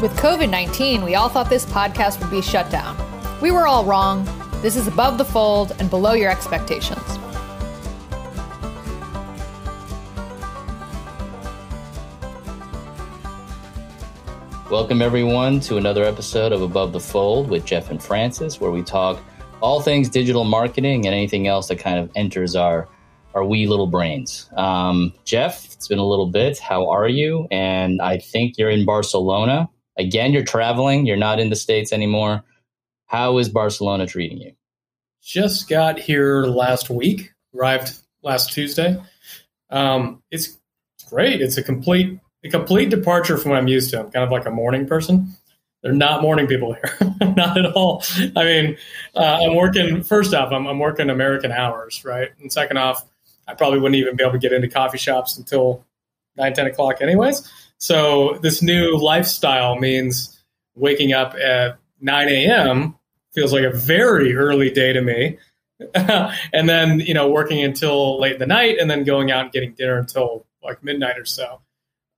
With COVID 19, we all thought this podcast would be shut down. We were all wrong. This is above the fold and below your expectations. Welcome, everyone, to another episode of Above the Fold with Jeff and Francis, where we talk all things digital marketing and anything else that kind of enters our, our wee little brains. Um, Jeff, it's been a little bit. How are you? And I think you're in Barcelona. Again, you're traveling, you're not in the States anymore. How is Barcelona treating you? Just got here last week, arrived last Tuesday. Um, it's great. It's a complete a complete departure from what I'm used to. I'm kind of like a morning person. They're not morning people here, not at all. I mean, uh, I'm working. First off, I'm, I'm working American hours, right? And second off, I probably wouldn't even be able to get into coffee shops until nine, 10 o'clock, anyways. So this new lifestyle means waking up at 9 a.m. feels like a very early day to me. and then, you know, working until late in the night and then going out and getting dinner until like midnight or so.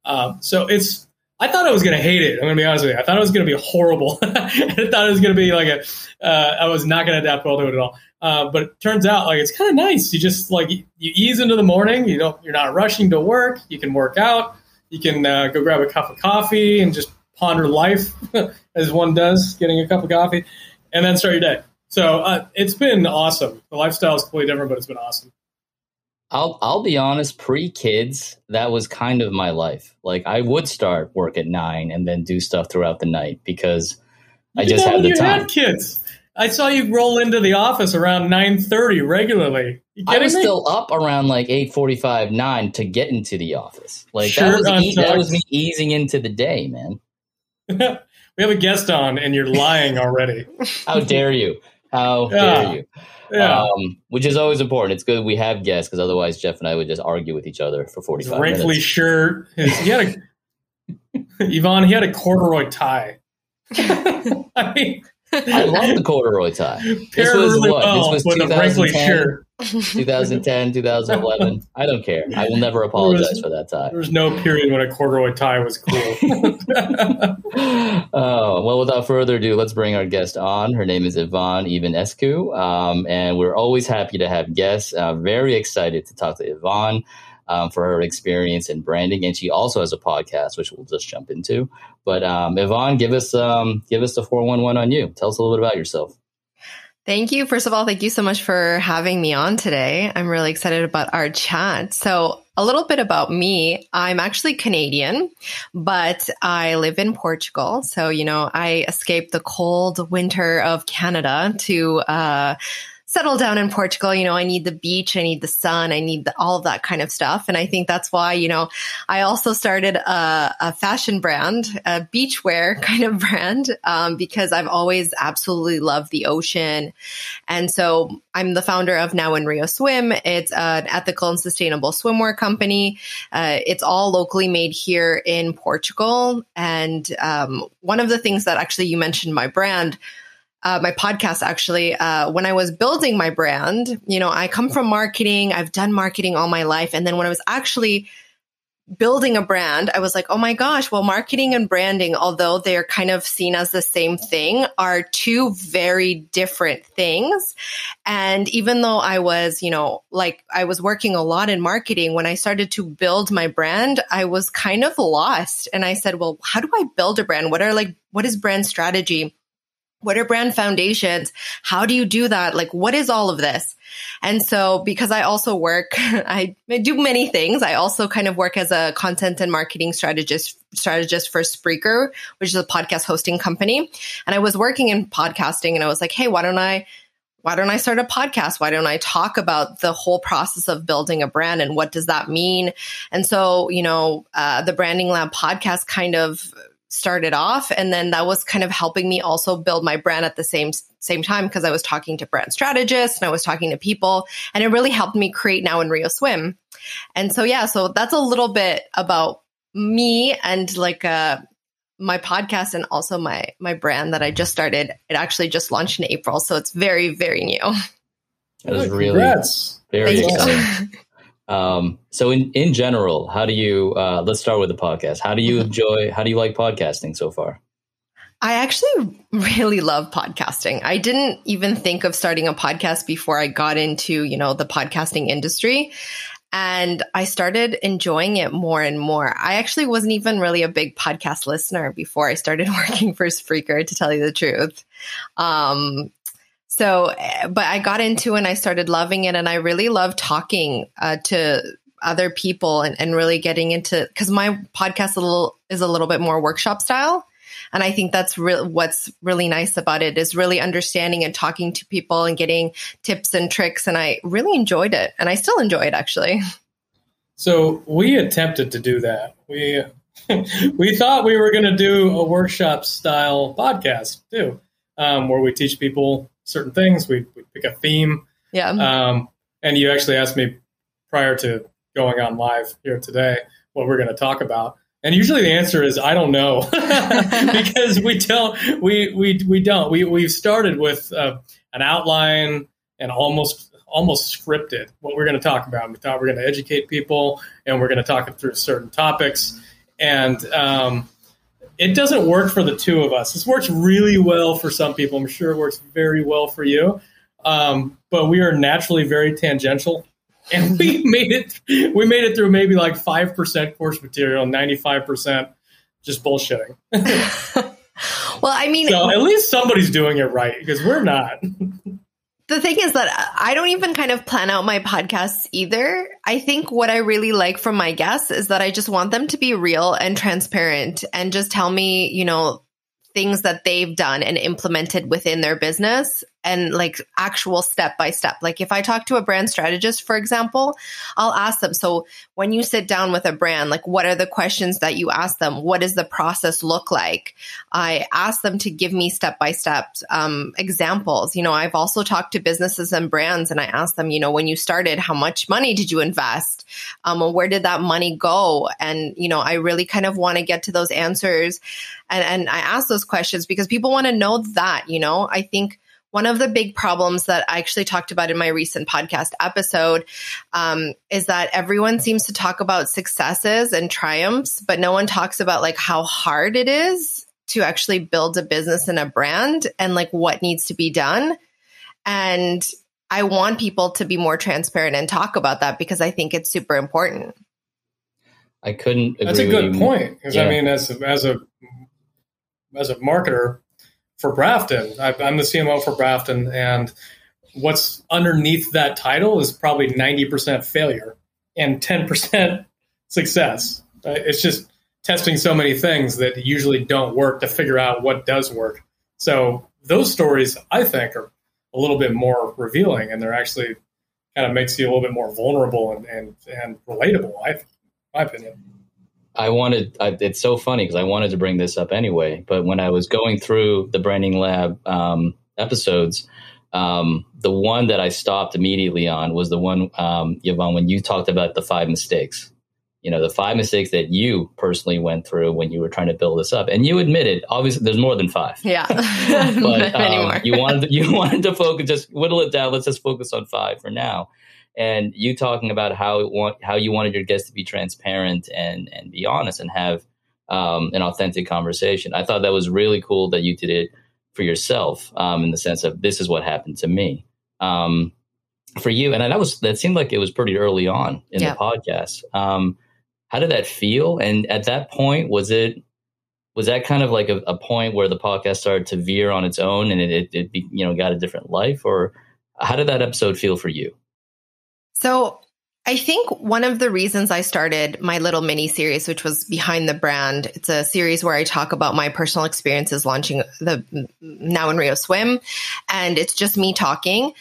Um, so it's, I thought I was going to hate it. I'm going to be honest with you. I thought it was going to be horrible. I thought it was going to be like a, uh, I was not going to adapt well to it at all. Uh, but it turns out like it's kind of nice. You just like you ease into the morning. You don't. You're not rushing to work. You can work out. You can uh, go grab a cup of coffee and just ponder life as one does, getting a cup of coffee, and then start your day. So uh, it's been awesome. The lifestyle is completely different, but it's been awesome. I'll I'll be honest, pre kids, that was kind of my life. Like I would start work at nine and then do stuff throughout the night because you I just had the you time. Had kids. I saw you roll into the office around nine thirty regularly. I was me? still up around like eight forty five, nine to get into the office. Like Shirt that was e- that was me easing into the day, man. we have a guest on, and you're lying already. How dare you? How Yeah. dare you? Yeah, Um, which is always important. It's good we have guests because otherwise Jeff and I would just argue with each other for forty his five wrinkly minutes. shirt. His, he had a Yvonne. He had a corduroy tie. I mean, I love the corduroy tie. This was really what? well This was with a wrinkly 2010? 2010, 2011. I don't care. I will never apologize for that tie. There was no period when a corduroy tie was cool. oh, well, without further ado, let's bring our guest on. Her name is Yvonne Ivanescu, um, and we're always happy to have guests. Uh, very excited to talk to Yvonne um, for her experience in branding, and she also has a podcast, which we'll just jump into. But um, Yvonne, give us um, give us the four one one on you. Tell us a little bit about yourself. Thank you. First of all, thank you so much for having me on today. I'm really excited about our chat. So, a little bit about me. I'm actually Canadian, but I live in Portugal. So, you know, I escaped the cold winter of Canada to uh, settle down in Portugal. You know, I need the beach, I need the sun, I need the, all of that kind of stuff. And I think that's why, you know, I also started a, a fashion brand, a beachwear kind of brand, um, because I've always absolutely loved the ocean. And so I'm the founder of Now in Rio Swim. It's an ethical and sustainable swimwear company. Uh, it's all locally made here in Portugal. And um, one of the things that actually you mentioned my brand uh, my podcast actually uh, when i was building my brand you know i come from marketing. I've done marketing all my life. And then when i was actually building a brand i was like oh my gosh well marketing and branding although they're kind of seen as the same thing are two very different things. And even though i was you know like i was working a lot in marketing when i started to build my brand i was kind of lost. And i said well how do i build a brand? What are like what is brand strategy what are brand foundations? How do you do that? Like, what is all of this? And so, because I also work, I do many things. I also kind of work as a content and marketing strategist, strategist for Spreaker, which is a podcast hosting company. And I was working in podcasting and I was like, Hey, why don't I, why don't I start a podcast? Why don't I talk about the whole process of building a brand and what does that mean? And so, you know, uh, the Branding Lab podcast kind of started off and then that was kind of helping me also build my brand at the same same time because I was talking to brand strategists and I was talking to people and it really helped me create now in Rio Swim. And so yeah, so that's a little bit about me and like uh my podcast and also my my brand that I just started. It actually just launched in April, so it's very very new. That is Oh, really congrats. very Thank exciting. Um, so in, in general, how do you, uh, let's start with the podcast. How do you Mhm. enjoy, how do you like podcasting so far? I actually really love podcasting. I didn't even think of starting a podcast before I got into, you know, the podcasting industry. And I started enjoying it more and more. I actually wasn't even really a big podcast listener before I started working for Spreaker, to tell you the truth. Um, so, but I got into and I started loving it. And I really love talking uh, to other people and, and really getting into, because my podcast a little, is a little bit more workshop style. And I think that's re- what's really nice about it is really understanding and talking to people and getting tips and tricks. And I really enjoyed it. And I still enjoy it actually. So we attempted to do that. We we thought we were going to do a workshop style podcast too, um, where we teach people certain things. We, we pick a theme. Yeah. Um, and you actually asked me prior to going on live here today what we're going to talk about. And usually the answer is I don't know because we don't we we we don't we we've started with uh, an outline and almost almost scripted what we're going to talk about. We thought we are going to educate people and we're going to talk through certain topics and um, it doesn't work for the two of us. This works really well for some people. I'm sure it works very well for you. Um, but we are naturally very tangential and we made it we made it through maybe like 5% course material 95% just bullshitting well i mean so at least somebody's doing it right because we're not the thing is that I don't even kind of plan out my podcasts either. I think what I really like from my guests is that I just want them to be real and transparent and just tell me, you know, things that they've done and implemented within their business and like actual step by step. Like if I talk to a brand strategist, for example, I'll ask them, so when you sit down with a brand, like what are the questions that you ask them? What does the process look like? I ask them to give me step by step examples. You know, I've also talked to businesses and brands and I ask them, you know, when you started, how much money did you invest? Um, where did that money go? And, you know, I really kind of want to get to those answers. And, and I ask those questions because people want to know that, you know, I think one of the big problems that I actually talked about in my recent podcast episode um, is that everyone seems to talk about successes and triumphs, but no one talks about like how hard it is to actually build a business and a brand and like what needs to be done. And I want people to be more transparent and talk about that because I think it's super important. I couldn't. That's a good point because yeah. I mean, as a, as a as a marketer, for Brafton. I, am the CMO for Brafton, and what's underneath that title is probably 90% failure and 10% success. Uh, it's just testing so many things that usually don't work to figure out what does work. So those stories, I think, are a little bit more revealing, and they're actually kind of makes you a little bit more vulnerable and and, and relatable. I, my opinion. I wanted, I, it's so funny because I wanted to bring this up anyway. But when I was going through the Branding Lab um, episodes, um, the one that I stopped immediately on was the one, um, Yvonne, when you talked about the five mistakes. You know, the five mistakes that you personally went through when you were trying to build this up, and you admitted, obviously, there's more than five. Yeah, but um, you wanted to, you wanted to focus, just whittle it down. Let's just focus on five for now and you talking about how want, how you wanted your guests to be transparent and and be honest and have um, an authentic conversation. I thought that was really cool that you did it for yourself um, in the sense of this is what happened to me. Um, for you, and that was that seemed like it was pretty early on in yeah. the podcast. Um, how did that feel? And at that point, was it was that kind of like a, a point where the podcast started to veer on its own and it, it, it you know got a different life, or how did that episode feel for you? So I think one of the reasons I started my little mini series, which was Behind the Brand, it's a series where I talk about my personal experiences launching the Now in Rio Swim. And it's just me talking.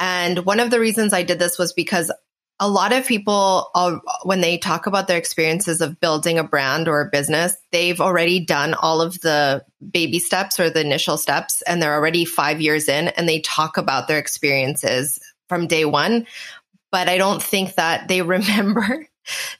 And one of the reasons I did this was because a lot of people, uh, when they talk about their experiences of building a brand or a business, they've already done all of the baby steps or the initial steps, and they're already five years in, and they talk about their experiences from day one but I don't think that they remember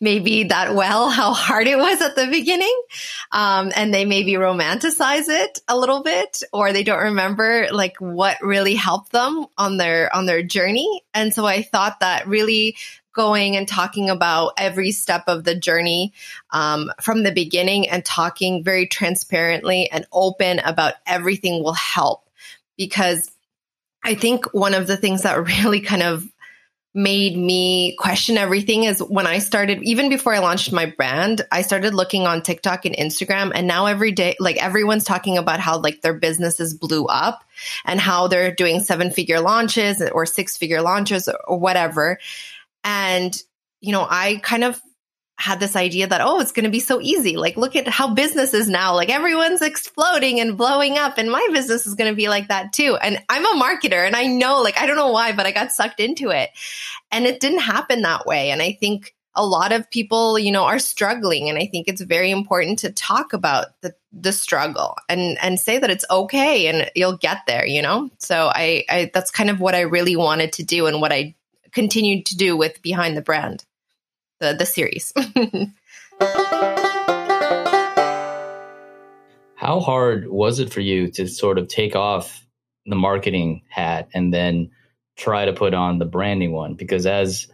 maybe that well how hard it was at the beginning. Um, and they maybe romanticize it a little bit, or they don't remember like what really helped them on their, on their journey. And so I thought that really going and talking about every step of the journey um, from the beginning and talking very transparently and open about everything will help because I think one of the things that really kind of made me question everything is when I started, even before I launched my brand, I started looking on TikTok and Instagram. And now every day, like everyone's talking about how like their businesses blew up and how they're doing seven figure launches or six figure launches or whatever. And, you know, I kind of had this idea that, oh, it's going to be so easy. Like, look at how business is now. Like, everyone's exploding and blowing up, and my business is going to be like that too. And I'm a marketer, and I know, like, I don't know why, but I got sucked into it. And it didn't happen that way. And I think a lot of people, you know, are struggling. And I think it's very important to talk about the, the struggle and, and say that it's okay and you'll get there, you know? So I, I, that's kind of what I really wanted to do and what I continued to do with Behind the Brand the the series. How hard was it for you to sort of take off the marketing hat and then try to put on the branding one? Because as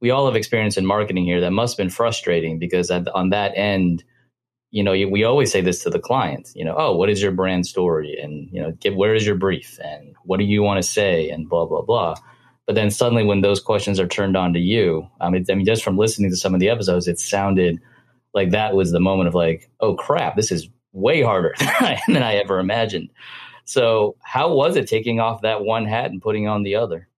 we all have experience in marketing here, that must have been frustrating because on that end, you know, we always say this to the client, you know, oh, what is your brand story? And, you know, get, where is your brief? And what do you want to say? And blah, blah, blah. But then suddenly, when those questions are turned on to you, I mean, I mean, just from listening to some of the episodes, it sounded like that was the moment of like, oh crap, this is way harder than I ever imagined. So, how was it taking off that one hat and putting on the other?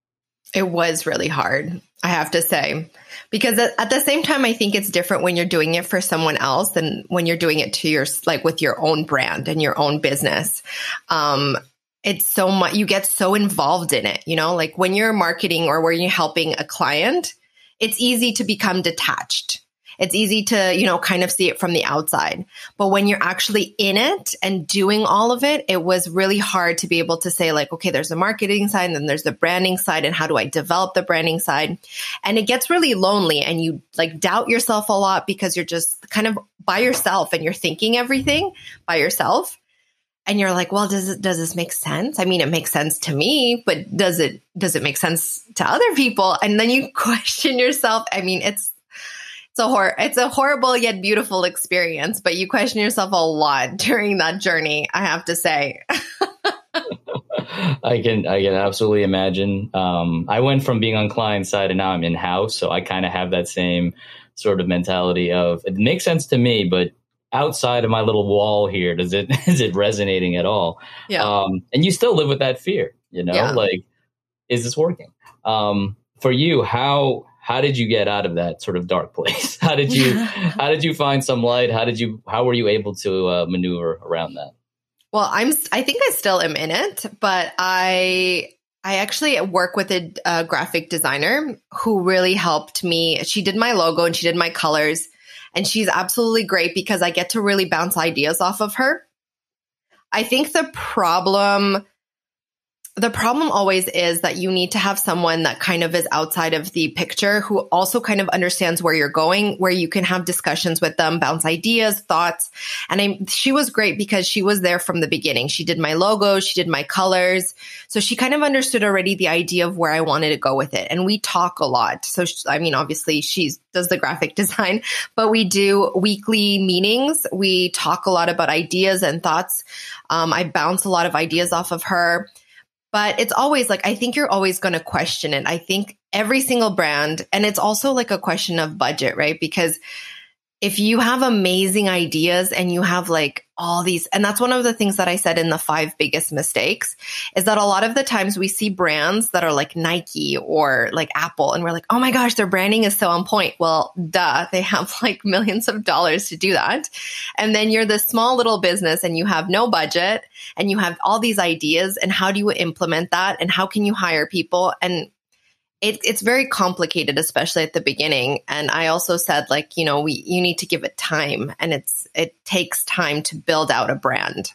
It was really hard, I have to say, because at the same time, I think it's different when you're doing it for someone else than when you're doing it to your like with your own brand and your own business. Um, it's so much you get so involved in it you know? Like when you're marketing or when you're helping a client it's easy to become detached. It's easy to you know kind of see it from the outside. But when you're actually in it and doing all of it it was really hard to be able to say like okay there's the marketing side and then there's the branding side and how do i develop the branding side? And it gets really lonely and you like doubt yourself a lot because you're just kind of by yourself and you're thinking everything by yourself and you're like, well, does it does this make sense? I mean, it makes sense to me, but does it does it make sense to other people? And then you question yourself. I mean, it's it's a hor- it's a horrible yet beautiful experience, but you question yourself a lot during that journey, I have to say. I can I can absolutely imagine. Um, I went from being on client side and now I'm in house, so I kind of have that same sort of mentality of it makes sense to me, but outside of my little wall here does it is it resonating at all? Yeah. Um and you still live with that fear you know yeah. like is this working? Um for you how how did you get out of that sort of dark place? How did you how did you find some light? How did you how were you able to uh, maneuver around that? Well i'm i think i still am in it but i I actually work with a, a graphic designer who really helped me. She did my logo and she did my colors and she's absolutely great because I get to really bounce ideas off of her. I think the problem the problem always is that you need to have someone that kind of is outside of the picture who also kind of understands where you're going, where you can have discussions with them, bounce ideas, thoughts. And I, she was great because she was there from the beginning. She did my logo, she did my colors. So she kind of understood already the idea of where I wanted to go with it. And we talk a lot. So, she, I mean, obviously she does the graphic design, but we do weekly meetings. We talk a lot about ideas and thoughts. Um, I bounce a lot of ideas off of her. But it's always like, I think you're always going to question it. I think every single brand, and it's also like a question of budget, right? Because if you have amazing ideas and you have like all these, and that's one of the things that I said in the five biggest mistakes is that a lot of the times we see brands that are like Nike or like Apple, and we're like, oh my gosh, their branding is so on point. Well, duh, they have like millions of dollars to do that. And then you're this small little business and you have no budget and you have all these ideas. And how do you implement that? And how can you hire people? And it, it's very complicated, especially at the beginning. And I also said, like, you know, we you need to give it time, and it's it takes time to build out a brand.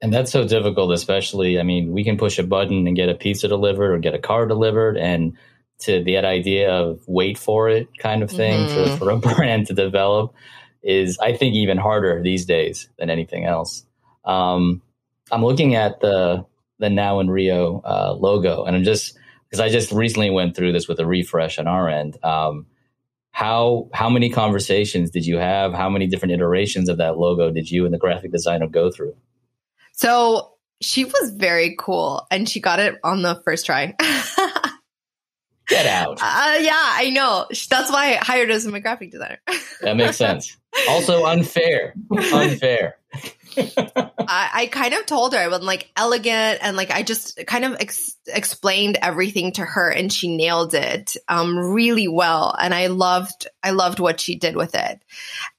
And that's so difficult, especially. I mean, we can push a button and get a pizza delivered or get a car delivered, and to that idea of wait for it kind of thing mm-hmm. for, for a brand to develop is, I think, even harder these days than anything else. Um, I'm looking at the the Now in Rio uh, logo, and I'm just because I just recently went through this with a refresh on our end. Um, how how many conversations did you have? How many different iterations of that logo did you and the graphic designer go through? So she was very cool, and she got it on the first try. Get out. Uh, yeah, I know. That's why I hired her as my graphic designer. that makes sense. Also unfair. Unfair. I, I, kind of told her I was like elegant and like I just kind of ex- explained everything to her and she nailed it um, really well and I loved I loved what she did with it.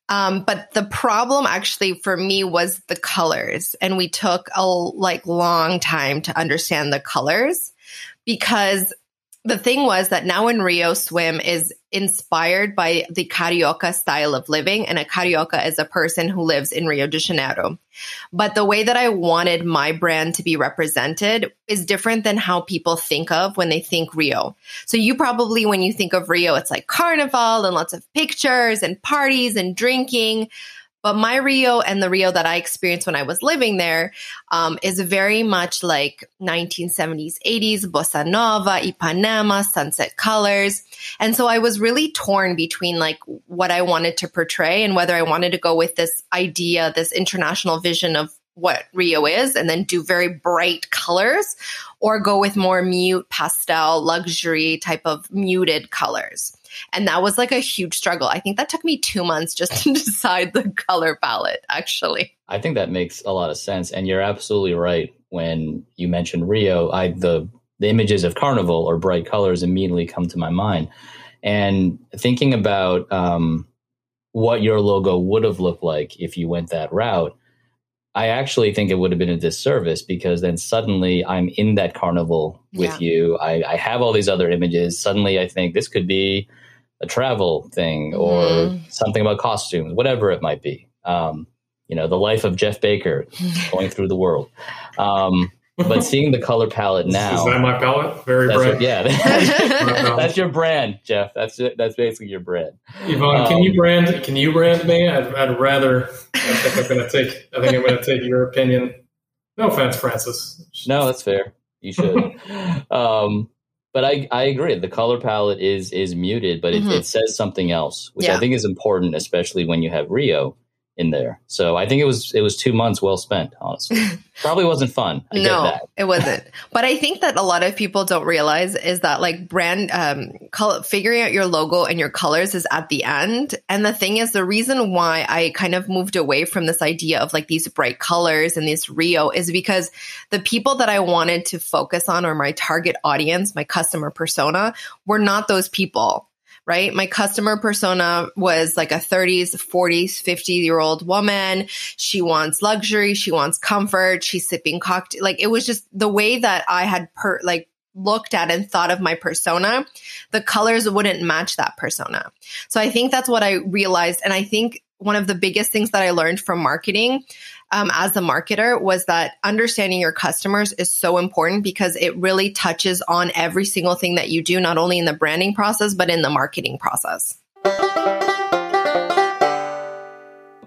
Um, but the problem actually for me was the colors and we took a like long time to understand the colors because the thing was that now in Rio swim is inspired by the carioca style of living and a carioca is a person who lives in Rio de Janeiro. But the way that I wanted my brand to be represented is different than how people think of when they think Rio. So you probably when you think of Rio it's like carnival and lots of pictures and parties and drinking. But my Rio and the Rio that I experienced when I was living there um, is very much like 1970s, 80s, bossa nova, Ipanema, sunset colors. And so I was really torn between like what I wanted to portray and whether I wanted to go with this idea, this international vision of what Rio is and then do very bright colors or go with more mute pastel luxury type of muted colors. And that was like a huge struggle. I think that took me two months just to decide the color palette, actually. I think that makes a lot of sense. And you're absolutely right. When you mentioned Rio, I the the images of carnival or bright colors immediately come to my mind. And thinking about um, what your logo would have looked like if you went that route, I actually think it would have been a disservice because then suddenly I'm in that carnival with yeah. you. I, I, have all these other images. Suddenly I think this could be a travel thing or mm. something about costumes, whatever it might be. Um, you know, the life of Jeff Baker going through the world. Um, but seeing the color palette now, is that my palette? Very bright. yeah, that's your brand, Jeff. That's that's basically your brand. Yvonne, um, can you um, brand? Can you brand me? I'd, I'd rather. I think I'm going to take. I think I'm going to take your opinion. No offense, Francis. No, that's fair. You should. um, but I, I agree. The color palette is is muted, but mm-hmm. it, it, says something else, which yeah. I think is important, especially when you have Rio in there. So I think it was it was two months well spent. Honestly, probably wasn't fun. I no, it wasn't. But I think that a lot of people don't realize is that like brand um, color, figuring out your logo and your colors is at the end. And the thing is, the reason why I kind of moved away from this idea of like these bright colors and this Rio is because the people that I wanted to focus on or my target audience, my customer persona, were not those people right? My customer persona was like a 30s, 40s, 50 year old woman. She wants luxury. She wants comfort. She's sipping cocktail. Like it was just the way that I had per like looked at and thought of my persona, the colors wouldn't match that persona. So I think that's what I realized. And I think one of the biggest things that I learned from marketing um, as a marketer was that understanding your customers is so important because it really touches on every single thing that you do, not only in the branding process, but in the marketing process.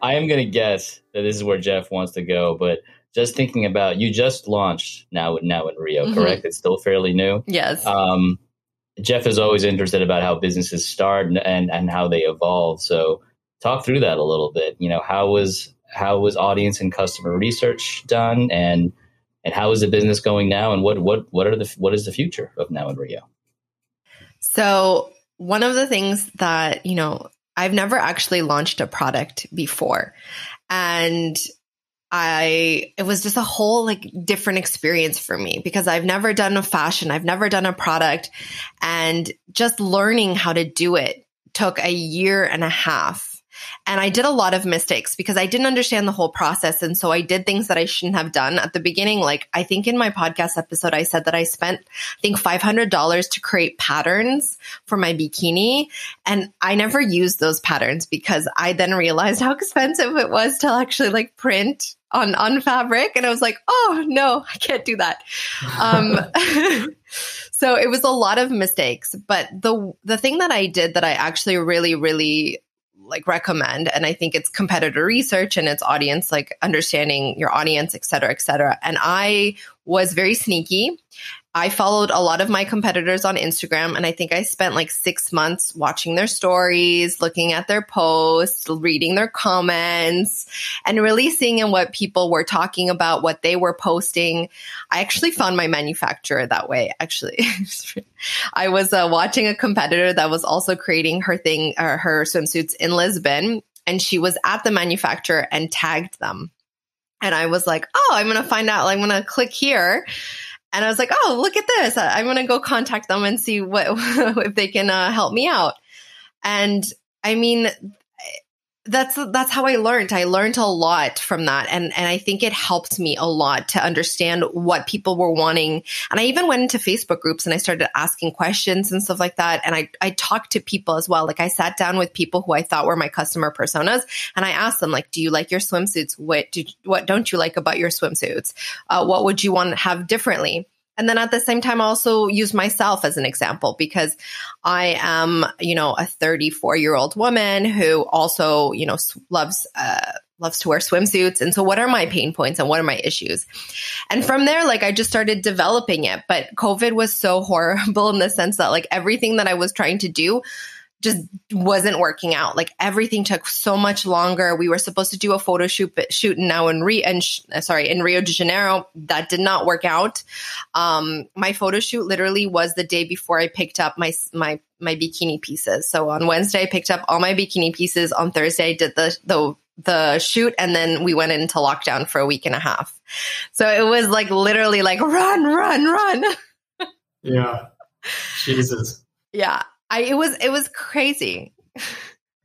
I am going to guess that this is where Jeff wants to go, but just thinking about you just launched now now in Rio, mm-hmm. correct? It's still fairly new. Yes. Um, Jeff is always interested about how businesses start and, and, and how they evolve. So talk through that a little bit. You know, how was how was audience and customer research done, and and how is the business going now, and what what what are the what is the future of Now in Rio? So one of the things that you know I've never actually launched a product before, and I it was just a whole like different experience for me because I've never done a fashion, I've never done a product and just learning how to do it took a year and a half and I did a lot of mistakes because I didn't understand the whole process. And so I did things that I shouldn't have done at the beginning. Like I think in my podcast episode, I said that I spent, I think $500 to create patterns for my bikini. And I never used those patterns because I then realized how expensive it was to actually like print on on fabric and i was like oh no i can't do that um so it was a lot of mistakes but the the thing that i did that i actually really really like recommend. And i think it's competitor research and it's audience like understanding your audience et cetera et cetera. And i was very sneaky I followed a lot of my competitors on Instagram, and I think I spent like six months watching their stories, looking at their posts, reading their comments, and really seeing what people were talking about, what they were posting. I actually found my manufacturer that way, actually. I was uh, watching a competitor that was also creating her thing, uh, her swimsuits in Lisbon, and she was at the manufacturer and tagged them. And I was like, oh, I'm going to find out. I'm going to click here and I was like, oh, look at this. I'm going to go contact them and see what, if they can uh, help me out. And I mean, that's that's how I learned. I learned a lot from that, and and I think it helped me a lot to understand what people were wanting. And I even went into Facebook groups and I started asking questions and stuff like that. And I I talked to people as well. Like I sat down with people who I thought were my customer personas, and I asked them like, "Do you like your swimsuits? What do what don't you like about your swimsuits? Uh, what would you want to have differently?" And then at the same time, I also use myself as an example because I am, you know, a 34 year old woman who also, you know, loves, uh, loves to wear swimsuits. And so what are my pain points and what are my issues? And from there, like I just started developing it. But COVID was so horrible in the sense that like everything that I was trying to do just wasn't working out. Like everything took so much longer. We were supposed to do a photo shoot, shoot now in Rio, and sh- uh, sorry, in Rio de Janeiro. That did not work out. Um, my photo shoot literally was the day before I picked up my my my bikini pieces. So on Wednesday, I picked up all my bikini pieces. On Thursday, I did the the the shoot, and then we went into lockdown for a week and a half. So it was like literally like run, run, run. yeah, Jesus. Yeah, I it was it was crazy.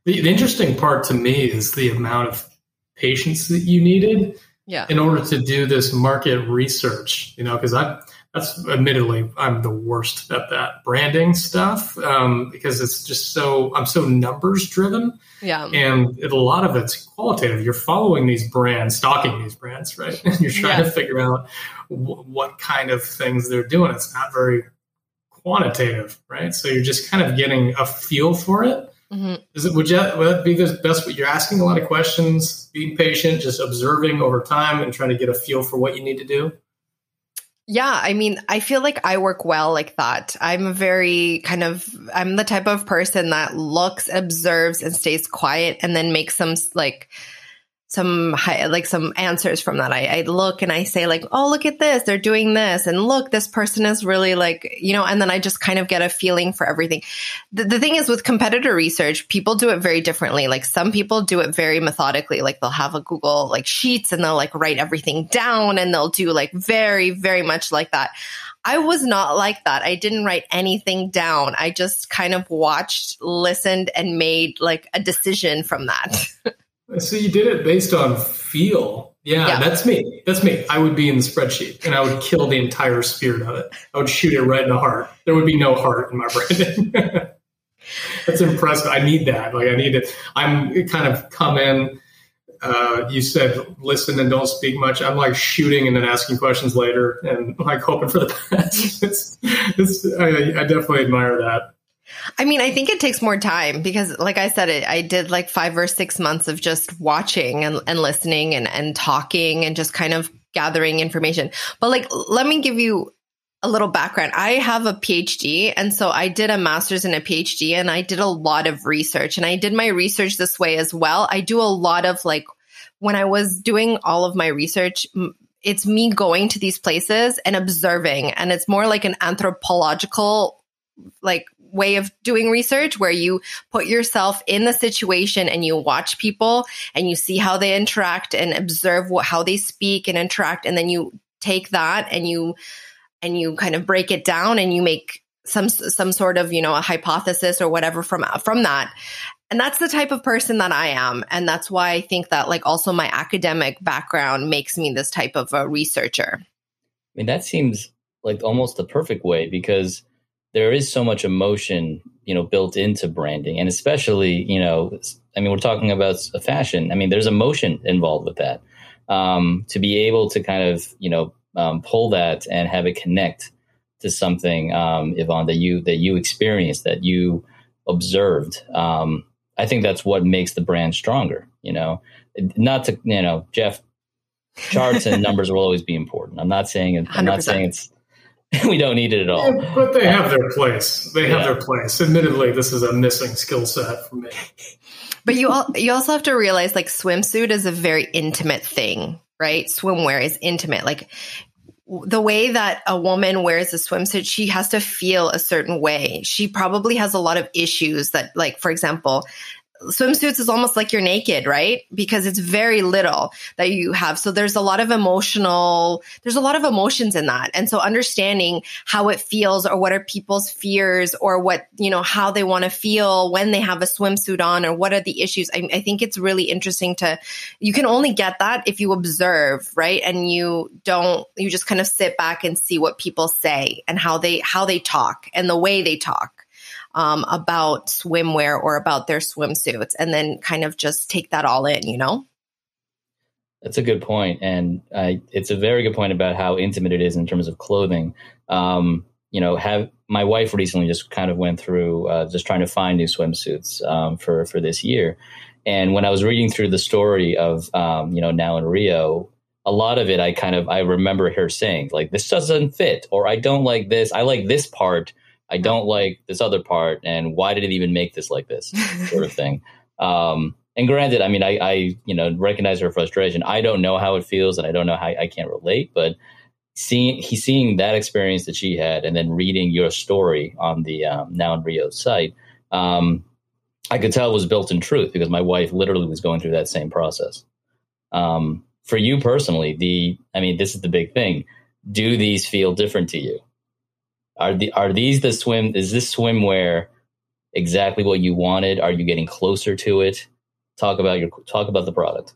The, the interesting part to me is the amount of patience that you needed yeah. in order to do this market research. You know, because I that's admittedly I'm the worst at that branding stuff um, because it's just so I'm so numbers driven. Yeah, and it, a lot of it's qualitative. You're following these brands, stalking these brands, right? And you're trying yeah. to figure out w- what kind of things they're doing. It's not very quantitative, right? So you're just kind of getting a feel for it. Mm-hmm. Is it would, you, would that be the best? You're asking a lot of questions, being patient, just observing over time, and trying to get a feel for what you need to do. Yeah, I mean, I feel like I work well like that. I'm a very kind of I'm the type of person that looks, observes, and stays quiet, and then makes some like some like some answers from that. I, I, look and I say like, oh, look at this, they're doing this, and look, this person is really like, you know, and then I just kind of get a feeling for everything. The, the thing is with competitor research, people do it very differently. Like some people do it very methodically. Like they'll have a Google like sheets and they'll like write everything down and they'll do like very, very much like that. I was not like that. I didn't write anything down. I just kind of watched, listened, and made like a decision from that. So you did it based on feel. Yeah, yeah, that's me. That's me. I would be in the spreadsheet and I would kill the entire spirit of it. I would shoot it right in the heart. There would be no heart in my branding. that's impressive. I need that. Like I need it. I'm kind of come in. Uh, you said listen and don't speak much. I'm like shooting and then asking questions later and like hoping for the best. it's, it's, I, I definitely admire that. I mean, I think it takes more time because, like I said, it, I did like five or six months of just watching and, and listening and, and talking and just kind of gathering information. But, like, let me give you a little background. I have a PhD, and so I did a master's and a PhD, and I did a lot of research. And I did my research this way as well. I do a lot of like, when I was doing all of my research, it's me going to these places and observing, and it's more like an anthropological like way of doing research where you put yourself in the situation and you watch people and you see how they interact and observe what, how they speak and interact. And then you take that and you, and you kind of break it down and you make some, some sort of, you know, a hypothesis or whatever from, from that. And that's the type of person that I am. And that's why I think that like also my academic background makes me this type of a researcher. I mean, that seems like almost the perfect way because there is so much emotion, you know, built into branding, and especially, you know, I mean, we're talking about a fashion. I mean, there's emotion involved with that. Um, to be able to kind of, you know, um, pull that and have it connect to something, um, Yvonne, that you that you experienced, that you observed. Um, I think that's what makes the brand stronger. You know, not to, you know, Jeff, charts and numbers will always be important. I'm not saying it, I'm 100%. not saying it's we don't need it at all. Yeah, but they have their place. They have yeah. their place. Admittedly, this is a missing skill set for me. But you all, you also have to realize like swimsuit is a very intimate thing, right? Swimwear is intimate. Like the way that a woman wears a swimsuit, she has to feel a certain way. She probably has a lot of issues that, like, for example, swimsuits is almost like you're naked, right? Because it's very little that you have. So there's a lot of emotional, there's a lot of emotions in that. And so understanding how it feels or what are people's fears or what, you know, how they want to feel when they have a swimsuit on or what are the issues. I, I think it's really interesting to, you can only get that if you observe, right? And you don't, you just kind of sit back and see what people say and how they, how they talk and the way they talk um, about swimwear or about their swimsuits and then kind of just take that all in, you know? That's a good point, and uh, it's a very good point about how intimate it is in terms of clothing. Um, you know, have my wife recently just kind of went through uh, just trying to find new swimsuits um, for for this year, and when I was reading through the story of um, you know now in Rio, a lot of it I kind of I remember her saying like this doesn't fit or I don't like this. I like this part, I don't like this other part, and why did it even make this like this sort of thing? Um, and granted, I mean, I, I, you know recognize her frustration. I don't know how it feels, and I don't know how I can't relate. But seeing he's seeing that experience that she had, and then reading your story on the um, Now in Rio site, um, I could tell it was built in truth because my wife literally was going through that same process. Um, for you personally, the I mean, this is the big thing. Do these feel different to you? Are the are these the swim? Is this swimwear exactly what you wanted? Are you getting closer to it? Talk about your talk about the product.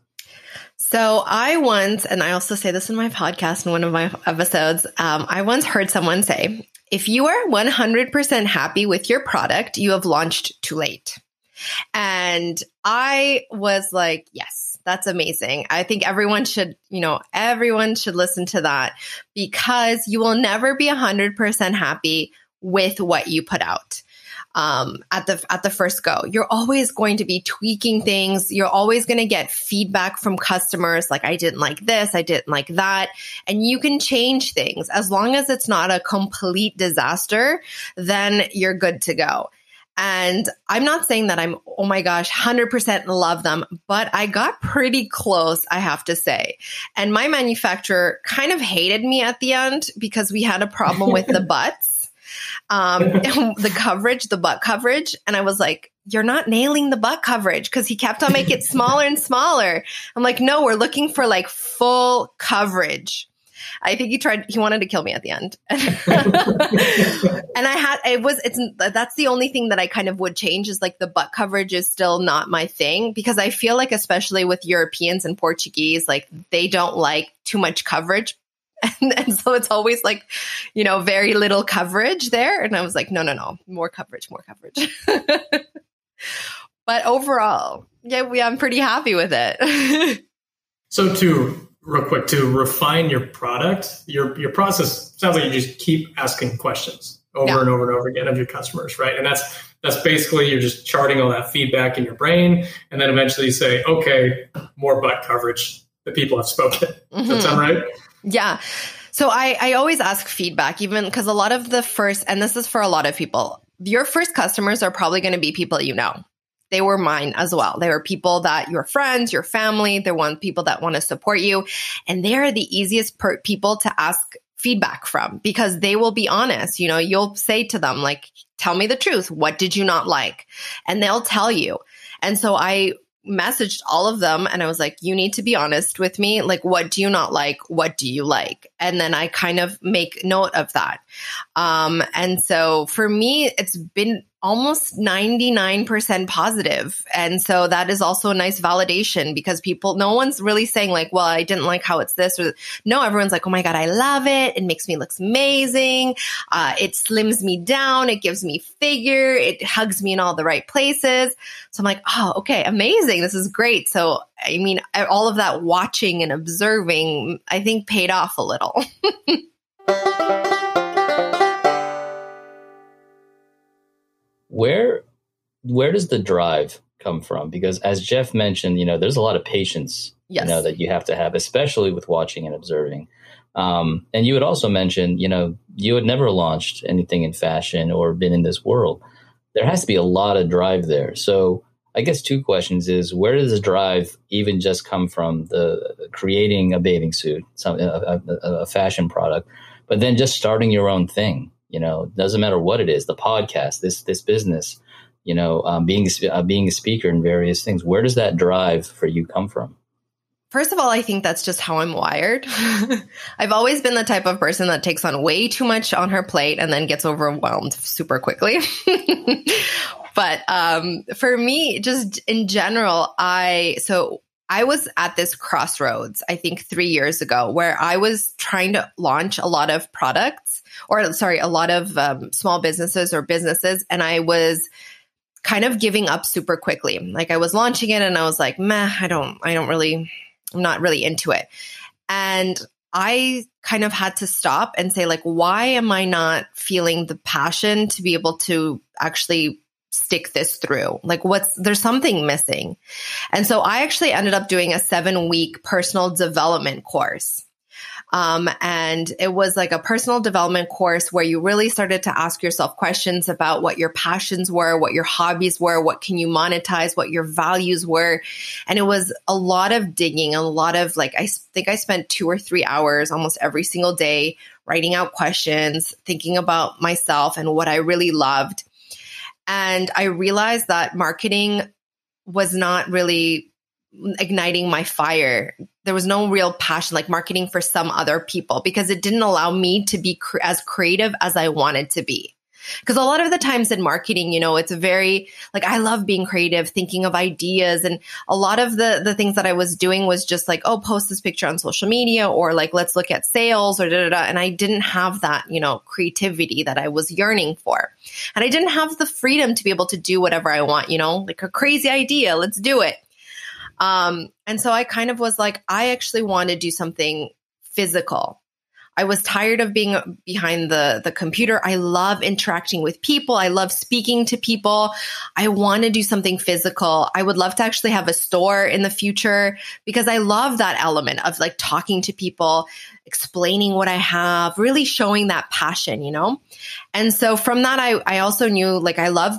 So I once, and I also say this in my podcast in one of my episodes. Um, I once heard someone say, "If you are 100% happy with your product, you have launched too late." And I was like, "Yes." That's amazing. I think everyone should, you know, everyone should listen to that because you will never be 100% happy with what you put out um, at the at the first go. You're always going to be tweaking things. You're always going to get feedback from customers like I didn't like this, I didn't like that, and you can change things as long as it's not a complete disaster. Then you're good to go. And I'm not saying that I'm, oh my gosh, 100% love them, but I got pretty close, I have to say. And my manufacturer kind of hated me at the end because we had a problem with the butts, um, the coverage, the butt coverage. And I was like, you're not nailing the butt coverage because he kept on making it smaller and smaller. I'm like, no, we're looking for like full coverage. I think he tried, he wanted to kill me at the end. and I had, it was, it's, that's the only thing that I kind of would change is like the butt coverage is still not my thing because I feel like, especially with Europeans and Portuguese, like they don't like too much coverage. And, and, so it's always like, you know, very little coverage there. And I was like, no, no, no, more coverage, more coverage. but overall, yeah, we, I'm pretty happy with it. so to real quick to refine your product your your process sounds like you just keep asking questions over yeah. and over and over again of your customers right? And that's that's basically you're just charting all that feedback in your brain and then eventually you say okay more butt coverage. The people have spoken. Mm-hmm. does that sound right? Yeah. So I, I always ask feedback even because a lot of the first and this is for a lot of people your first customers are probably going to be people you know they were mine as well. They were people that your friends, your family, they're one people that want to support you. And they are the easiest per- people to ask feedback from because they will be honest. You know, you'll say to them, like, tell me the truth. What did you not like? And they'll tell you. And so I messaged all of them and I was like, you need to be honest with me. Like, what do you not like? What do you like? And then I kind of make note of that. Um, and so for me, it's been almost 99% positive. And so that is also a nice validation because people, no one's really saying like, well, I didn't like how it's this or no, everyone's like, oh my God, I love it. It makes me look amazing. Uh, it slims me down. It gives me figure. It hugs me in all the right places. So I'm like, oh, okay, amazing. This is great. So, I mean, all of that watching and observing, I think paid off a little. where where does the drive come from? Because as Jeff mentioned, you know, there's a lot of patience, yes. you know, that you have to have, especially with watching and observing. Um, and you had also mentioned, you know, you had never launched anything in fashion or been in this world. There has to be a lot of drive there. So I guess two questions is where does the drive even just come from? The creating a bathing suit, some, a, a, a fashion product, but then just starting your own thing. You know, doesn't matter what it is, the podcast, this this business, you know, um, being uh, being a speaker in various things. Where does that drive for you come from? First of all, I think that's just how I'm wired. I've always been the type of person that takes on way too much on her plate and then gets overwhelmed super quickly. but um, for me, just in general, I so I was at this crossroads, I think three years ago, where I was trying to launch a lot of products or, sorry, a lot of um, small businesses or businesses. And I was kind of giving up super quickly. Like I was launching it and I was like, meh, I don't, I don't really, I'm not really into it. And I kind of had to stop and say, like, why am I not feeling the passion to be able to actually stick this through? Like, what's there's something missing. And so I actually ended up doing a seven week personal development course. Um, and it was like a personal development course where you really started to ask yourself questions about what your passions were, what your hobbies were, what can you monetize, what your values were. And it was a lot of digging, a lot of like, I think I spent two or three hours almost every single day writing out questions, thinking about myself and what I really loved. And I realized that marketing was not really igniting my fire. There was no real passion like marketing for some other people because it didn't allow me to be cr- as creative as I wanted to be. Because a lot of the times in marketing, you know, it's very like I love being creative, thinking of ideas, and a lot of the the things that I was doing was just like, oh, post this picture on social media, or like let's look at sales, or da da da. And I didn't have that, you know, creativity that I was yearning for, and I didn't have the freedom to be able to do whatever I want. You know, like a crazy idea, let's do it. Um, and so I kind of was like, I actually want to do something physical. I was tired of being behind the the computer. I love interacting with people. I love speaking to people. I want to do something physical. I would love to actually have a store in the future because I love that element of like talking to people, explaining what I have, really showing that passion, you know? And so from that I I also knew like I love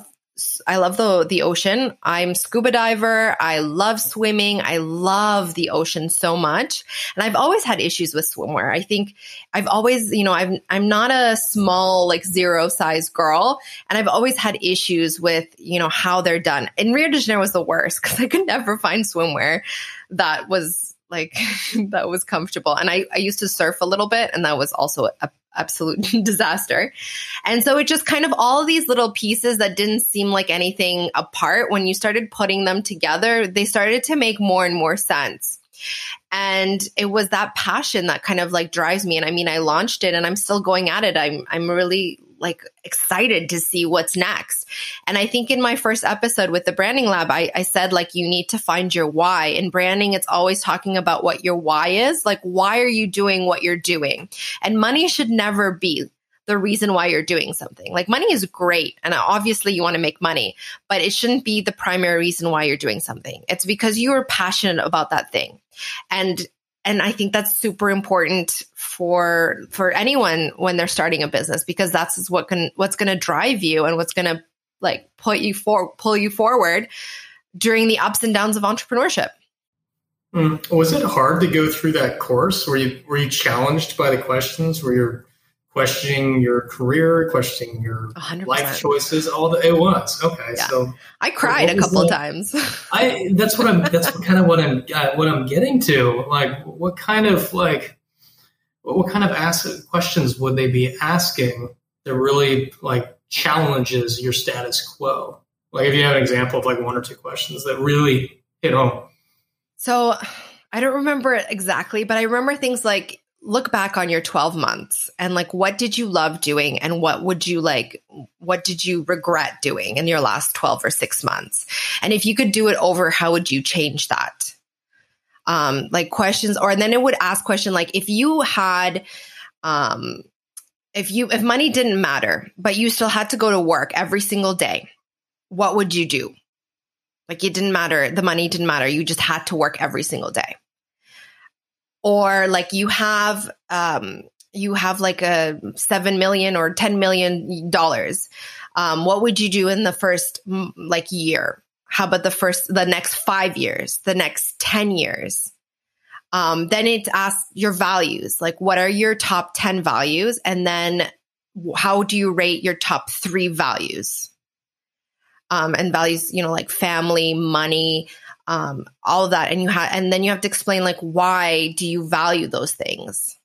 I love the the ocean. I'm scuba diver. I love swimming. I love the ocean so much. And I've always had issues with swimwear. I think I've always, you know, I've I'm not a small like zero size girl, and I've always had issues with, you know, how they're done. And Rio de Janeiro was the worst cuz I could never find swimwear that was like that was comfortable. And I, I used to surf a little bit, and that was also a absolute disaster. And so it just kind of all these little pieces that didn't seem like anything apart, when you started putting them together, they started to make more and more sense. And it was that passion that kind of like drives me. And I mean, I launched it and I'm still going at it. I'm, I'm really like excited to see what's next. And I think in my first episode with the branding lab, I, I said like you need to find your why. In branding, it's always talking about what your why is. Like, why are you doing what you're doing? And money should never be the reason why you're doing something. Like money is great and obviously you want to make money, but it shouldn't be the primary reason why you're doing something. It's because you are passionate about that thing. And and I think that's super important for for anyone when they're starting a business because that's what can what's going to drive you and what's going to like put you for pull you forward during the ups and downs of entrepreneurship. Mm. Was it hard to go through that course? Were you were you challenged by the questions? Were you questioning your career, questioning your 100%. life choices. All the it was okay. Yeah. So I cried a couple of times. I that's what I'm. That's what, kind of what I'm uh, what I'm getting to. Like, what kind of like what kind of ask questions would they be asking that really like challenges your status quo? Like, if you have an example of like one or two questions that really hit home. So. I don't remember it exactly, but I remember things like look back on your 12 months and like what did you love doing and what would you like what did you regret doing in your last 12 or 6 months? And if you could do it over how would you change that? Um like questions or and then it would ask question like if you had um if you if money didn't matter but you still had to go to work every single day what would you do? Like it didn't matter the money didn't matter you just had to work every single day or like you have um you have like a 7 million or 10 million dollars um what would you do in the first like year? How about the first the next 5 years the next 10 years? Um then it asks your values like what are your top 10 values? And then how do you rate your top 3 values? Um and values you know like family money um, all of that. And you have and then you have to explain like why do you value those things?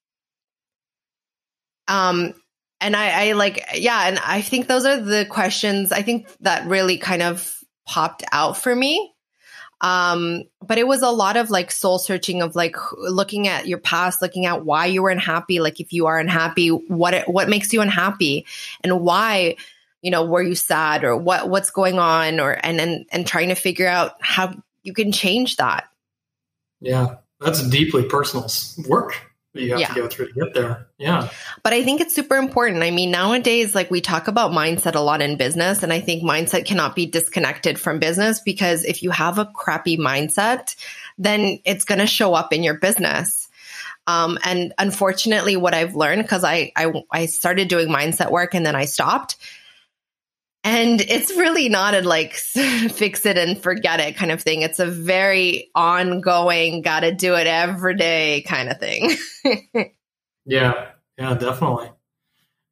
Um and I, I like yeah and i think those are the questions i think that really kind of popped out for me. Um but it was a lot of like soul searching of like looking at your past looking at why you were unhappy. Like if you are unhappy what it, what makes you unhappy? And why you know were you sad or what what's going on? Or and and, and trying to figure out how you can change that. Yeah, that's deeply personal work that you have yeah. to go through to get there. Yeah. But I think it's super important. I mean, nowadays, like we talk about mindset a lot in business, and I think mindset cannot be disconnected from business because if you have a crappy mindset, then it's going to show up in your business. Um, and unfortunately, what I've learned because I, I I started doing mindset work and then I stopped and it's really not a like fix it and forget it kind of thing. It's a very ongoing, got to do it every day kind of thing. yeah, yeah, definitely.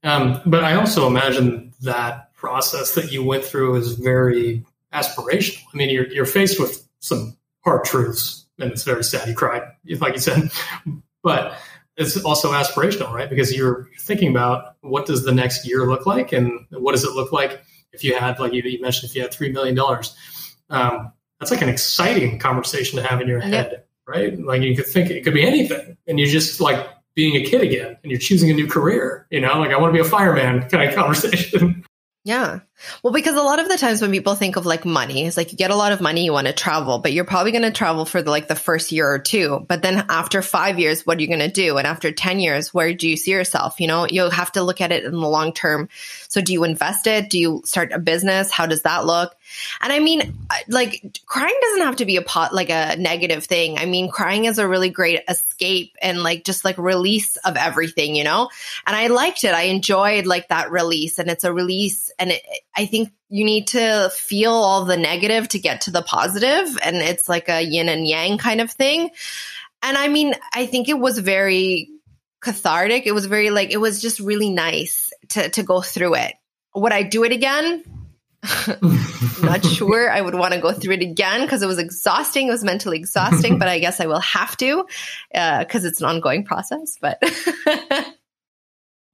Um, but I also imagine that process that you went through is very aspirational. I mean, you're, you're faced with some hard truths, and it's very sad. You cried, like you said, but it's also aspirational, right? Because you're thinking about what does the next year look like, and what does it look like if you had, like you, mentioned, if you had $3 million, um, that's like an exciting conversation to have in your head, yep. right? Like you could think it could be anything. And you're just like being a kid again and you're choosing a new career, you know, like I want to be a fireman kind of conversation. Yeah. Well, because a lot of the times when people think of like money, it's like you get a lot of money, you want to travel, but you're probably going to travel for the, like the first year or two. But then after five years, what are you going to do? And after 10 years, where do you see yourself? You know, you'll have to look at it in the long term. So do you invest it? Do you start a business? How does that look? And I mean, uh, like crying doesn't have to be a pot, like a negative thing. I mean, crying is a really great escape and like just like release of everything, you know? And I liked it. I enjoyed like that release and it's a release. And it, I think you need to feel all the negative to get to the positive and it's like a yin and yang kind of thing. And I mean, I think it was very cathartic. It was very like, it was just really nice to, to go through it. Would I do it again? Not sure I would want to go through it again because it was exhausting. It was mentally exhausting, but I guess I will have to because uh, it's an ongoing process. But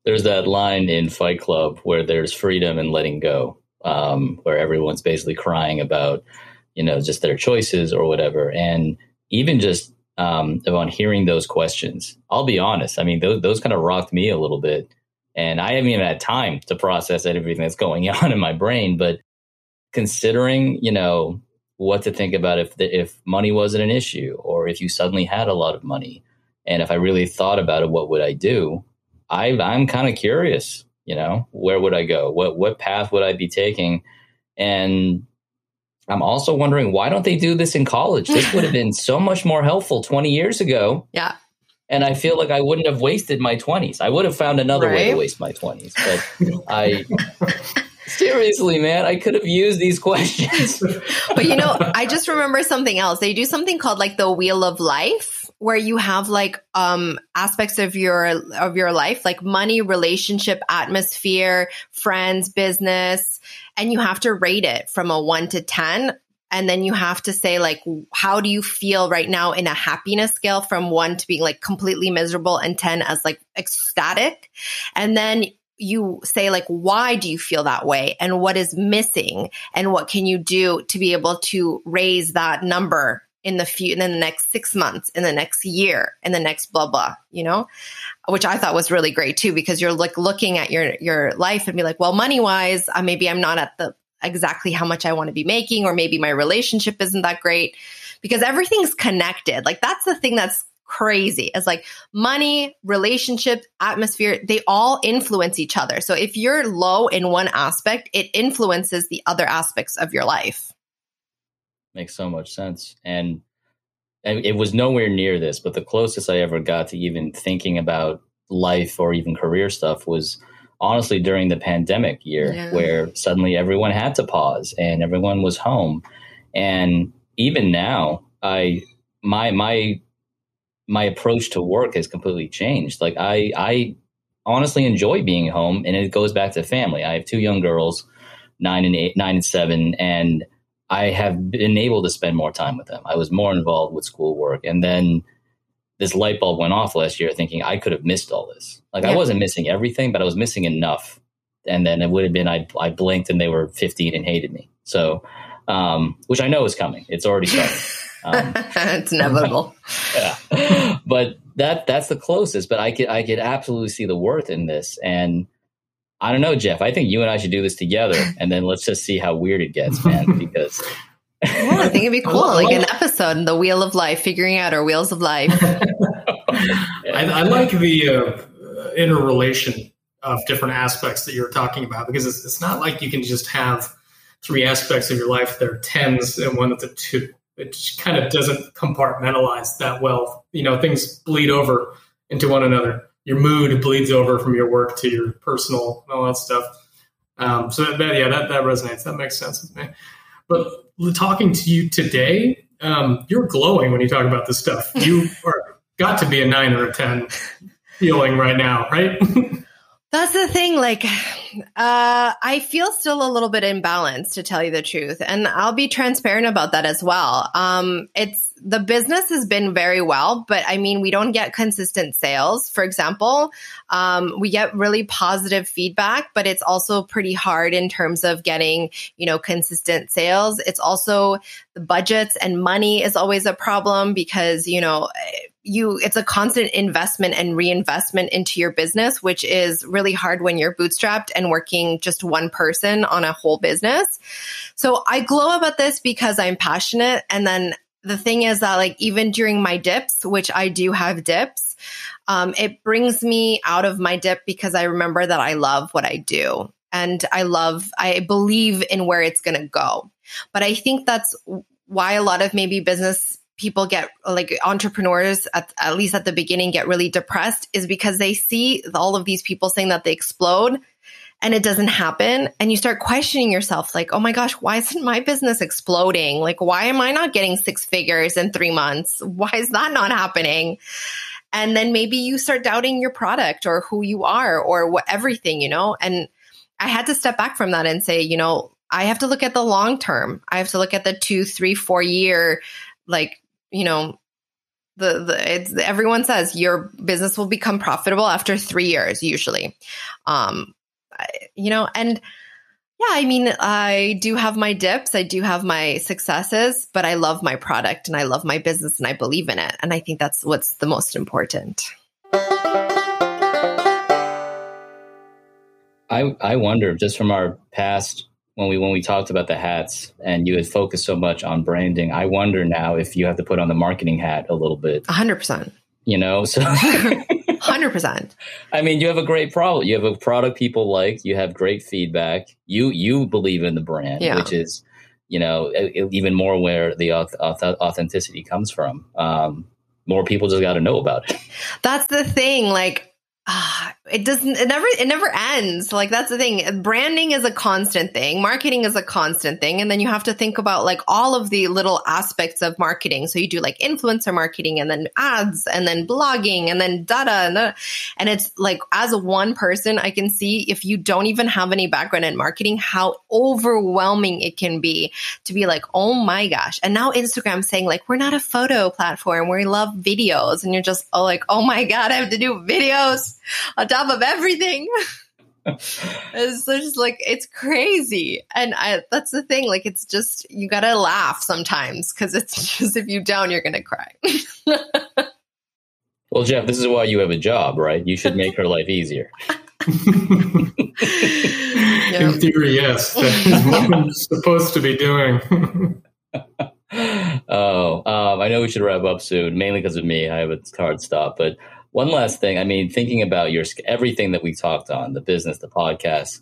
there's that line in Fight Club where there's freedom and letting go, um, where everyone's basically crying about, you know, just their choices or whatever. And even just um, on hearing those questions, I'll be honest. I mean, those, those kind of rocked me a little bit and I haven't even had time to process everything that's going on in my brain. But considering, you know, what to think about if the, if money wasn't an issue, or if you suddenly had a lot of money, and if I really thought about it, what would I do? I, I'm kind of curious. You know, where would I go? What what path would I be taking? And I'm also wondering why don't they do this in college? This would have been so much more helpful 20 years ago. Yeah and I feel like I wouldn't have wasted my 20s. I would have found another right? way to waste my 20s, but I seriously, man, I could have used these questions. but you know, I just remember something else. They do something called like the wheel of life where you have like um aspects of your of your life like money, relationship, atmosphere, friends, business, and you have to rate it from a 1 to 10 and then you have to say like how do you feel right now in a happiness scale from 1 to being like completely miserable and 10 as like ecstatic? And then you say like why do you feel that way? And what is missing? And what can you do to be able to raise that number in the few in the next six months in the next year in the next blah blah you know? Which i thought was really great too because you're like looking at your your life and be like well money wise uh, maybe i'm not at the exactly how much I want to be making, or maybe my relationship isn't that great because everything's connected. Like that's the thing that's crazy. It's like money, relationship, atmosphere, they all influence each other. So if you're low in one aspect, it influences the other aspects of your life. Makes so much sense. And it was nowhere near this, but the closest I ever got to even thinking about life or even career stuff was honestly during the pandemic year yeah. where suddenly everyone had to pause and everyone was home. And even now, I my my my approach to work has completely changed. Like I I honestly enjoy being home and it goes back to family. I have two young girls, nine and eight, nine and seven, and I have been able to spend more time with them. I was more involved with schoolwork. And then this light bulb went off last year thinking I could have missed all this. Like yeah. I wasn't missing everything, but I was missing enough. And then it would have been I I blinked and they were 15 and hated me. So um, which I know is coming. It's already starting. Um, it's inevitable. yeah. But that that's the closest, but I could I could absolutely see the worth in this. And I don't know, Jeff. I think you and I should do this together and then let's just see how weird it gets, man. Because yeah, I think it'd be cool. Like an episode, in the wheel of life, figuring out our wheels of life. I, I, like the uh, interrelation of different aspects that you're talking about because it's, it's not like you can just have three aspects of your life that are tens and one that's a two. It just kind of doesn't compartmentalize that well. You know, things bleed over into one another. Your mood bleeds over from your work to your personal and all that stuff. Um, so that, yeah, that, that resonates. That makes sense with me. But talking to you today, um, you're glowing when you talk about this stuff. You are got to be a nine or a ten feeling right now, right? That's the thing. Like, uh, I feel still a little bit imbalanced to tell you the truth. And I'll be transparent about that as well. Um, it's the business has been very well, but I mean, we don't get consistent sales. For example, um, we get really positive feedback, but it's also pretty hard in terms of getting, you know, consistent sales. It's also the budgets and money is always a problem because, you know, you it's a constant investment and reinvestment into your business which is really hard when you're bootstrapped and working just one person on a whole business so i glow about this because i'm passionate and then the thing is that like even during my dips which i do have dips um, it brings me out of my dip because i remember that i love what i do and i love i believe in where it's going to go. But i think that's why a lot of maybe business people get like entrepreneurs at, at least at the beginning get really depressed is because they see all of these people saying that they explode and it doesn't happen and you start questioning yourself like oh my gosh why isn't my business exploding? Like why am i not getting six figures in 3 months? Why is that not happening? And then maybe you start doubting your product or who you are or what everything you know? And i had to step back from that and say you know i have to look at the long term. I have to look at the two three four year like you know, the, the everyone says your business will become profitable after three years, usually. Um, you know, and yeah, I mean, I do have my dips, I do have my successes, but I love my product and I love my business and I believe in it. And I think that's what's the most important. I, I wonder just from our past when we when we talked about the hats and you had focused so much on branding, I wonder now if you have to put on the marketing hat a little bit. hundred percent. You know, so hundred percent. I mean, you have a great product. You have a product people like. You have great feedback. You you believe in the brand, yeah. which is you know even more where the authenticity comes from. Um, more people just got to know about it. That's the thing. Like uh, it doesn't it never it never ends. Like that's the thing. Branding is a constant thing. Marketing is a constant thing. And then you have to think about like all of the little aspects of marketing. So you do like influencer marketing and then ads and then blogging and then data and, and it's like as one person i can see if you don't even have any background in marketing how overwhelming it can be to be like oh my gosh. And now instagram saying like we're not a photo platform. We love videos. And you're just oh like oh my god i have to do videos. On top of everything. it's just like it's crazy. And I, that's the thing like it's just you gotta laugh sometimes because it's just if you don't you're gonna cry. Well jeff this is why you have a job right? You should make her life easier. In theory yes. That's what i'm supposed to be doing. Oh um, i know we should wrap up soon mainly because of me. I have a hard stop but one last thing. I mean, thinking about your everything that we talked on the business, the podcast.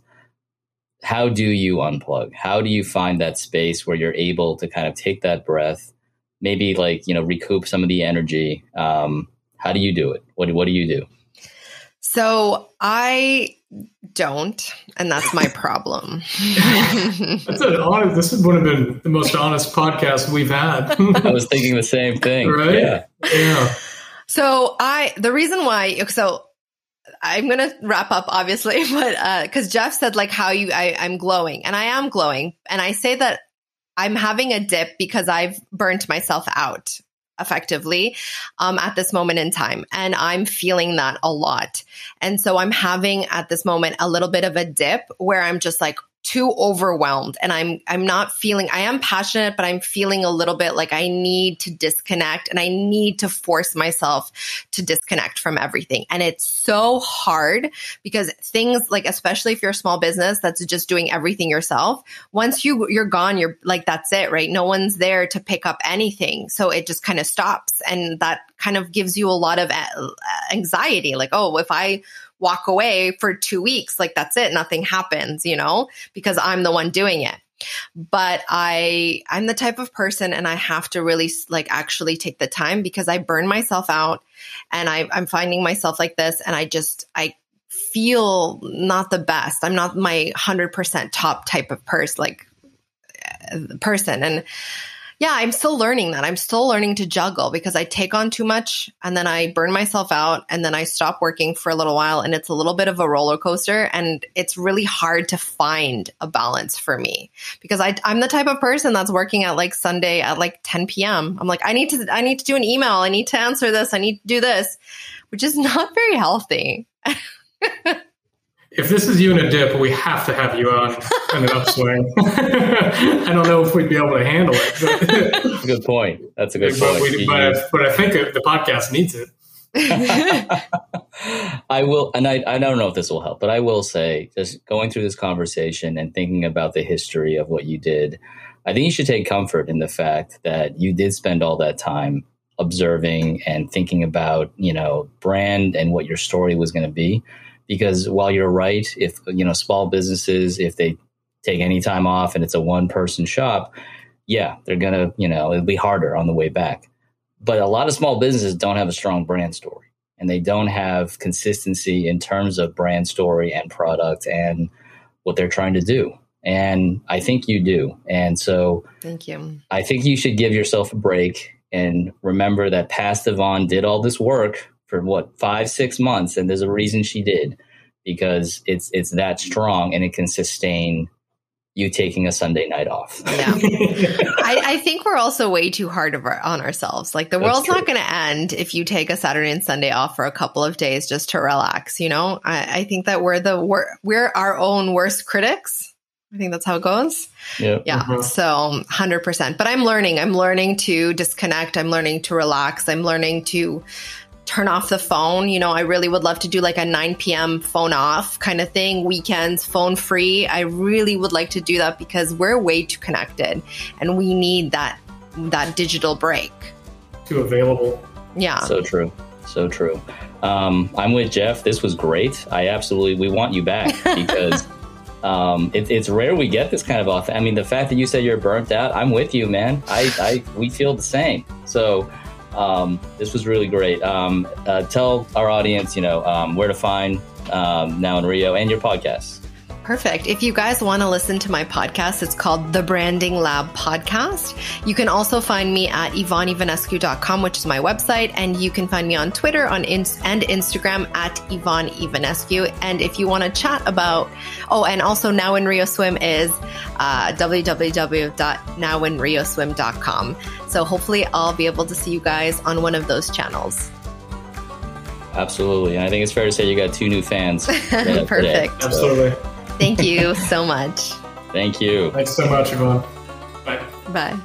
How do you unplug? How do you find that space where you're able to kind of take that breath, maybe like you know recoup some of the energy? Um, how do you do it? What, what do you do? So i don't and that's my problem. That's an honest this would have been the most honest podcast we've had. I was thinking the same thing. Right? Yeah. Yeah so i the reason why so I'm gonna wrap up, obviously, but uh, because uh, Jeff said like how you I, I'm glowing, and I am glowing, and I say that I'm having a dip because I've burnt myself out effectively um, at this moment in time. And I'm feeling that a lot. And so I'm having at this moment a little bit of a dip where I'm just like, too overwhelmed and I'm I'm not feeling I am passionate but I'm feeling a little bit like I need to disconnect and I need to force myself to disconnect from everything. And it's so hard because things like especially if you're a small business that's just doing everything yourself once you you're gone you're like that's it right? No one's there to pick up anything. So it just kind of stops and that kind of gives you a lot of anxiety like oh if I walk away for two weeks. Like that's it. Nothing happens, you know, because I'm the one doing it. But I, I'm the type of person and I have to really like actually take the time because I burn myself out and I, I'm finding myself like this and I just, I feel not the best. I'm not my 100% top type of person, like uh, person. And, yeah, I'm still learning that. I'm still learning to juggle because I take on too much and then I burn myself out and then I stop working for a little while and it's a little bit of a roller coaster and it's really hard to find a balance for me because I, I'm the type of person that's working at like Sunday at like 10 p.m. I'm like, I need to, I need to do an email. I need to answer this. I need to do this, which is not very healthy. if this is you in a dip, we have to have you on in an upswing. I don't know if we'd be able to handle it. Good point. That's a good but point. We, but, but, I think the podcast needs it. I will, and I, I don't know if this will help, but I will say, just going through this conversation and thinking about the history of what you did, I think you should take comfort in the fact that you did spend all that time observing and thinking about, you know, brand and what your story was going to be because while you're right, if you know small businesses, if they take any time off and it's a one person shop, yeah, they're gonna you know it'll be harder on the way back. But a lot of small businesses don't have a strong brand story, and they don't have consistency in terms of brand story and product and what they're trying to do. And I think you do. And so, thank you. I think you should give yourself a break and remember that past Yvonne did all this work for what five six months and there's a reason she did because it's it's that strong and it can sustain you taking a Sunday night off. Yeah. I, I, think we're also way too hard our, on ourselves. Like the That's world's true. not going to end if you take a Saturday and Sunday off for a couple of days just to relax. You know, I, I think that we're the we're, we're our own worst critics. I think that's how it goes. Yeah. Yeah. Mm-hmm. So 100%. But I'm learning. I'm learning to disconnect. I'm learning to relax. I'm learning to turn off the phone. You know, I really would love to do like a 9 p.m. phone off kind of thing, weekends, phone free. I really would like to do that because we're way too connected and we need that that digital break. Too available. Yeah. So true. So true. Um, I'm with Jeff. This was great. I absolutely we want you back because um, it, it's rare we get this kind of off. I mean, the fact that you said you're burnt out, I'm with you, man. I, I we feel the same. So um, this was really great. Um, uh, tell our audience, you know, um, where to find um, Now in Rio and your podcast. Perfect. If you guys want to listen to my podcast, it's called The Branding Lab Podcast. You can also find me at yvonneivanescu.com, which is my website. And you can find me on Twitter on ins- and Instagram at Yvonne Ivanescu. And if you want to chat about, oh, and also Now in Rio Swim is uh, www.nowinrioswim.com. So hopefully I'll be able to see you guys on one of those channels. Absolutely. And I think it's fair to say you got two new fans. Perfect. Today, so. Absolutely. Thank you so much. Thank you. Thanks so much, Yvonne. Bye. Bye.